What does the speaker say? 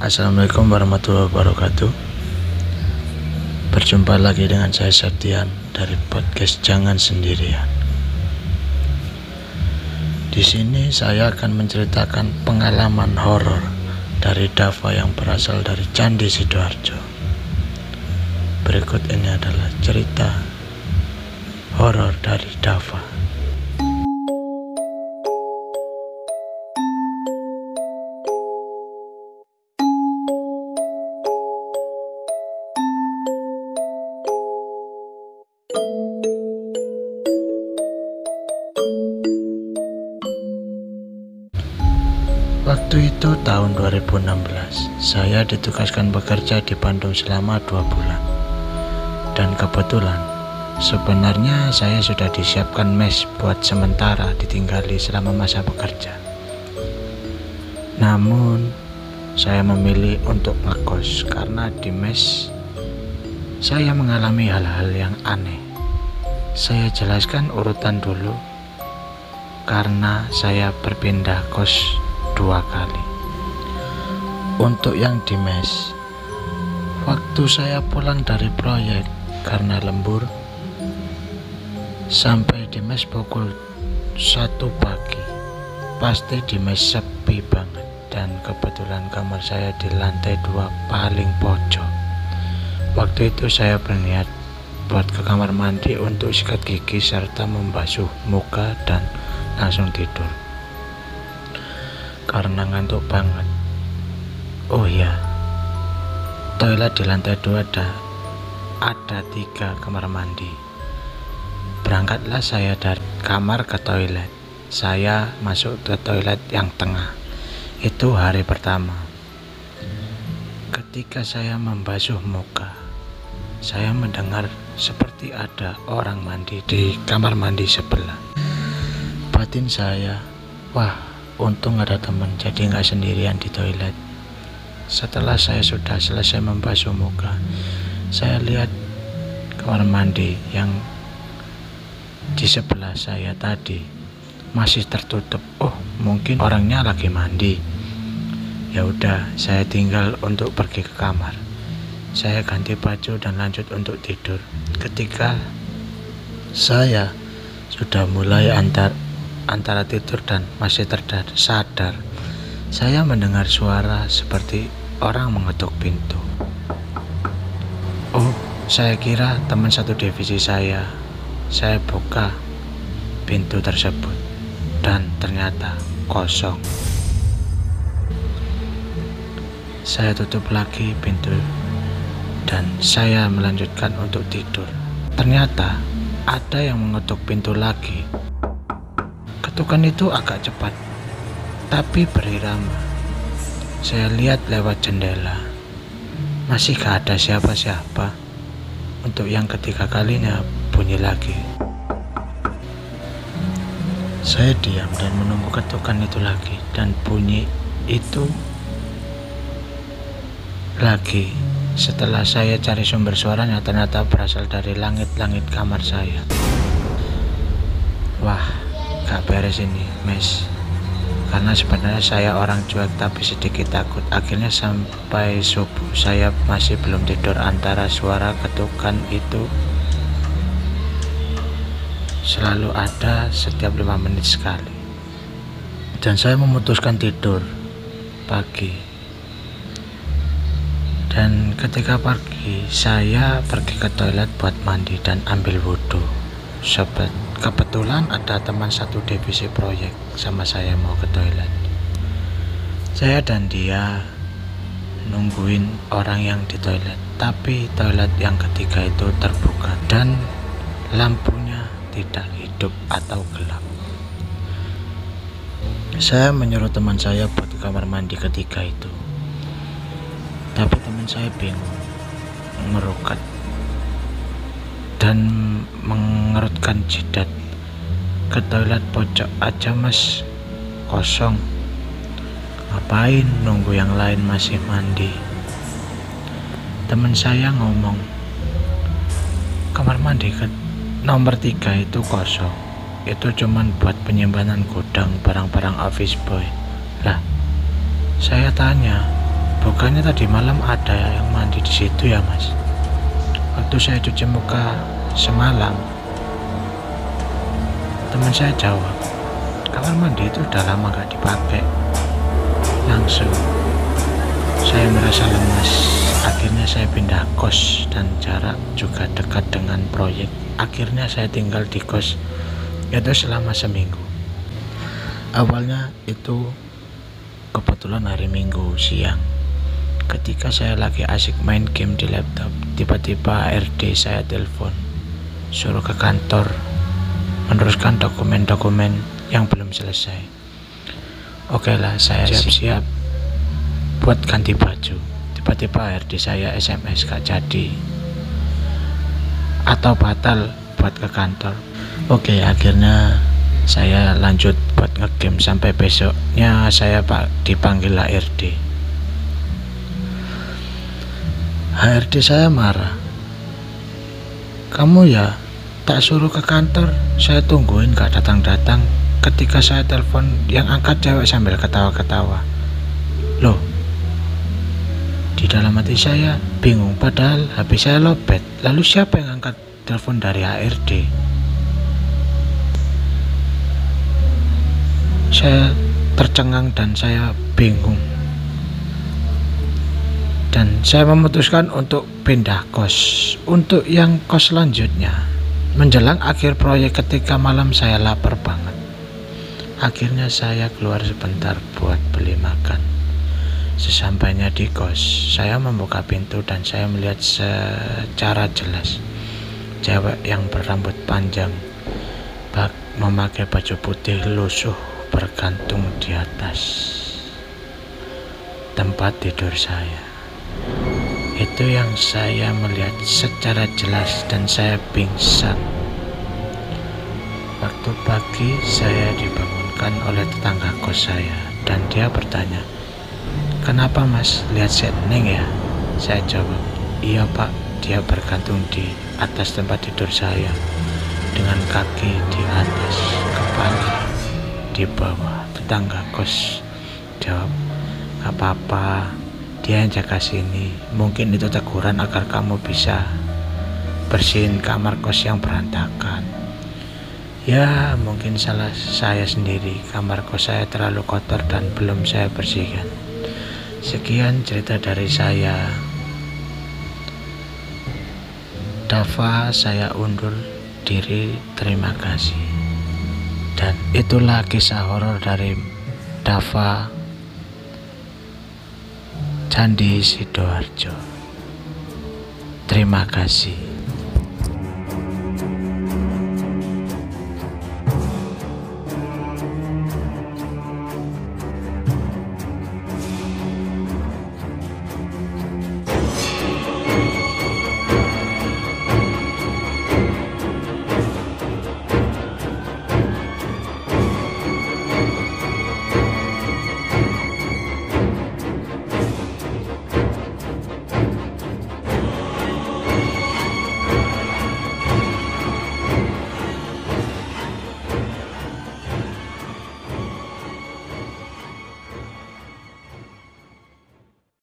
Assalamualaikum warahmatullahi wabarakatuh. Berjumpa lagi dengan saya Septian dari podcast Jangan Sendirian. Di sini saya akan menceritakan pengalaman horor dari Dava yang berasal dari Candi Sidoarjo. Berikut ini adalah cerita horor dari Dava. Tahun 2016, saya ditugaskan bekerja di Bandung selama dua bulan. Dan kebetulan, sebenarnya saya sudah disiapkan mes buat sementara ditinggali selama masa bekerja. Namun, saya memilih untuk ngekos karena di mes saya mengalami hal-hal yang aneh. Saya jelaskan urutan dulu karena saya berpindah kos dua kali. Untuk yang di mes, waktu saya pulang dari proyek karena lembur, sampai di mes pukul satu pagi, pasti di mes sepi banget dan kebetulan kamar saya di lantai dua paling pojok. Waktu itu saya berniat buat ke kamar mandi untuk sikat gigi serta membasuh muka dan langsung tidur karena ngantuk banget. Oh iya, toilet di lantai dua ada ada tiga kamar mandi. Berangkatlah saya dari kamar ke toilet. Saya masuk ke toilet yang tengah. Itu hari pertama. Ketika saya membasuh muka, saya mendengar seperti ada orang mandi di kamar mandi sebelah. Batin saya, wah Untung ada teman, jadi nggak sendirian di toilet. Setelah saya sudah selesai membasuh muka, saya lihat kamar mandi yang di sebelah saya tadi masih tertutup. Oh, mungkin orangnya lagi mandi. Ya udah, saya tinggal untuk pergi ke kamar. Saya ganti baju dan lanjut untuk tidur. Ketika saya sudah mulai antar antara tidur dan masih sadar, saya mendengar suara seperti orang mengetuk pintu. Oh, saya kira teman satu divisi saya. Saya buka pintu tersebut dan ternyata kosong. Saya tutup lagi pintu dan saya melanjutkan untuk tidur. Ternyata ada yang mengetuk pintu lagi Ketukan itu agak cepat, tapi berirama. Saya lihat lewat jendela, masih gak ada siapa-siapa. Untuk yang ketiga kalinya bunyi lagi. Saya diam dan menunggu ketukan itu lagi dan bunyi itu lagi. Setelah saya cari sumber suaranya ternyata berasal dari langit-langit kamar saya. Wah, gak beres ini mes karena sebenarnya saya orang cuek tapi sedikit takut. Akhirnya sampai subuh saya masih belum tidur. Antara suara ketukan itu selalu ada setiap lima menit sekali. Dan saya memutuskan tidur pagi. Dan ketika pagi saya pergi ke toilet buat mandi dan ambil wudhu sobat kebetulan ada teman satu divisi proyek sama saya mau ke toilet. Saya dan dia nungguin orang yang di toilet tapi toilet yang ketiga itu terbuka dan lampunya tidak hidup atau gelap. Saya menyuruh teman saya buat kamar mandi ketiga itu. Tapi teman saya bingung merukat dan mengerutkan jidat. Ke toilet pojok aja mas. Kosong. Ngapain nunggu yang lain masih mandi? Teman saya ngomong kamar mandi ke nomor tiga itu kosong. Itu cuman buat penyimpanan gudang barang-barang office boy. Lah saya tanya bukannya tadi malam ada yang mandi di situ ya mas? Waktu saya cuci muka semalam. Teman saya jawab kamar mandi itu udah lama gak dipakai. Langsung saya merasa lemas. Akhirnya saya pindah kos dan jarak juga dekat dengan proyek. Akhirnya saya tinggal di kos itu selama seminggu. Awalnya itu kebetulan hari minggu siang. Ketika saya lagi asik main game di laptop tiba-tiba RD saya telepon suruh ke kantor meneruskan dokumen-dokumen yang belum selesai. Oke lah saya siap-siap buat ganti baju. Tiba-tiba RD saya SMS gak jadi. Atau batal buat ke kantor. Oke akhirnya saya lanjut buat ngegame sampai besoknya saya pak dipanggil HRD HRD saya marah kamu ya tak suruh ke kantor. Saya tungguin gak datang-datang. Ketika saya telepon yang angkat cewek sambil ketawa-ketawa. Loh di dalam hati saya bingung padahal habis saya lobet. Lalu siapa yang angkat telepon dari HRD saya tercengang dan saya bingung dan saya memutuskan untuk pindah kos untuk yang kos selanjutnya. Menjelang akhir proyek ketika malam saya lapar banget. Akhirnya saya keluar sebentar buat beli makan. Sesampainya di kos saya membuka pintu dan saya melihat secara jelas cewek yang berambut panjang bak memakai baju putih lusuh bergantung di atas tempat tidur saya itu yang saya melihat secara jelas dan saya pingsan. Waktu pagi saya dibangunkan oleh tetangga kos saya dan dia bertanya kenapa mas? Lihat set neng ya? Saya jawab iya pak. Dia bergantung di atas tempat tidur saya dengan kaki di atas kepala di bawah tetangga kos jawab apa-apa dia yang jaga sini. Mungkin itu teguran agar kamu bisa bersihin kamar kos yang berantakan. Ya mungkin salah saya sendiri. Kamar kos saya terlalu kotor dan belum saya bersihkan. Sekian cerita dari saya. Dava saya undur diri. Terima kasih. Dan itulah kisah horor dari Dava Candi Sidoarjo. Terima kasih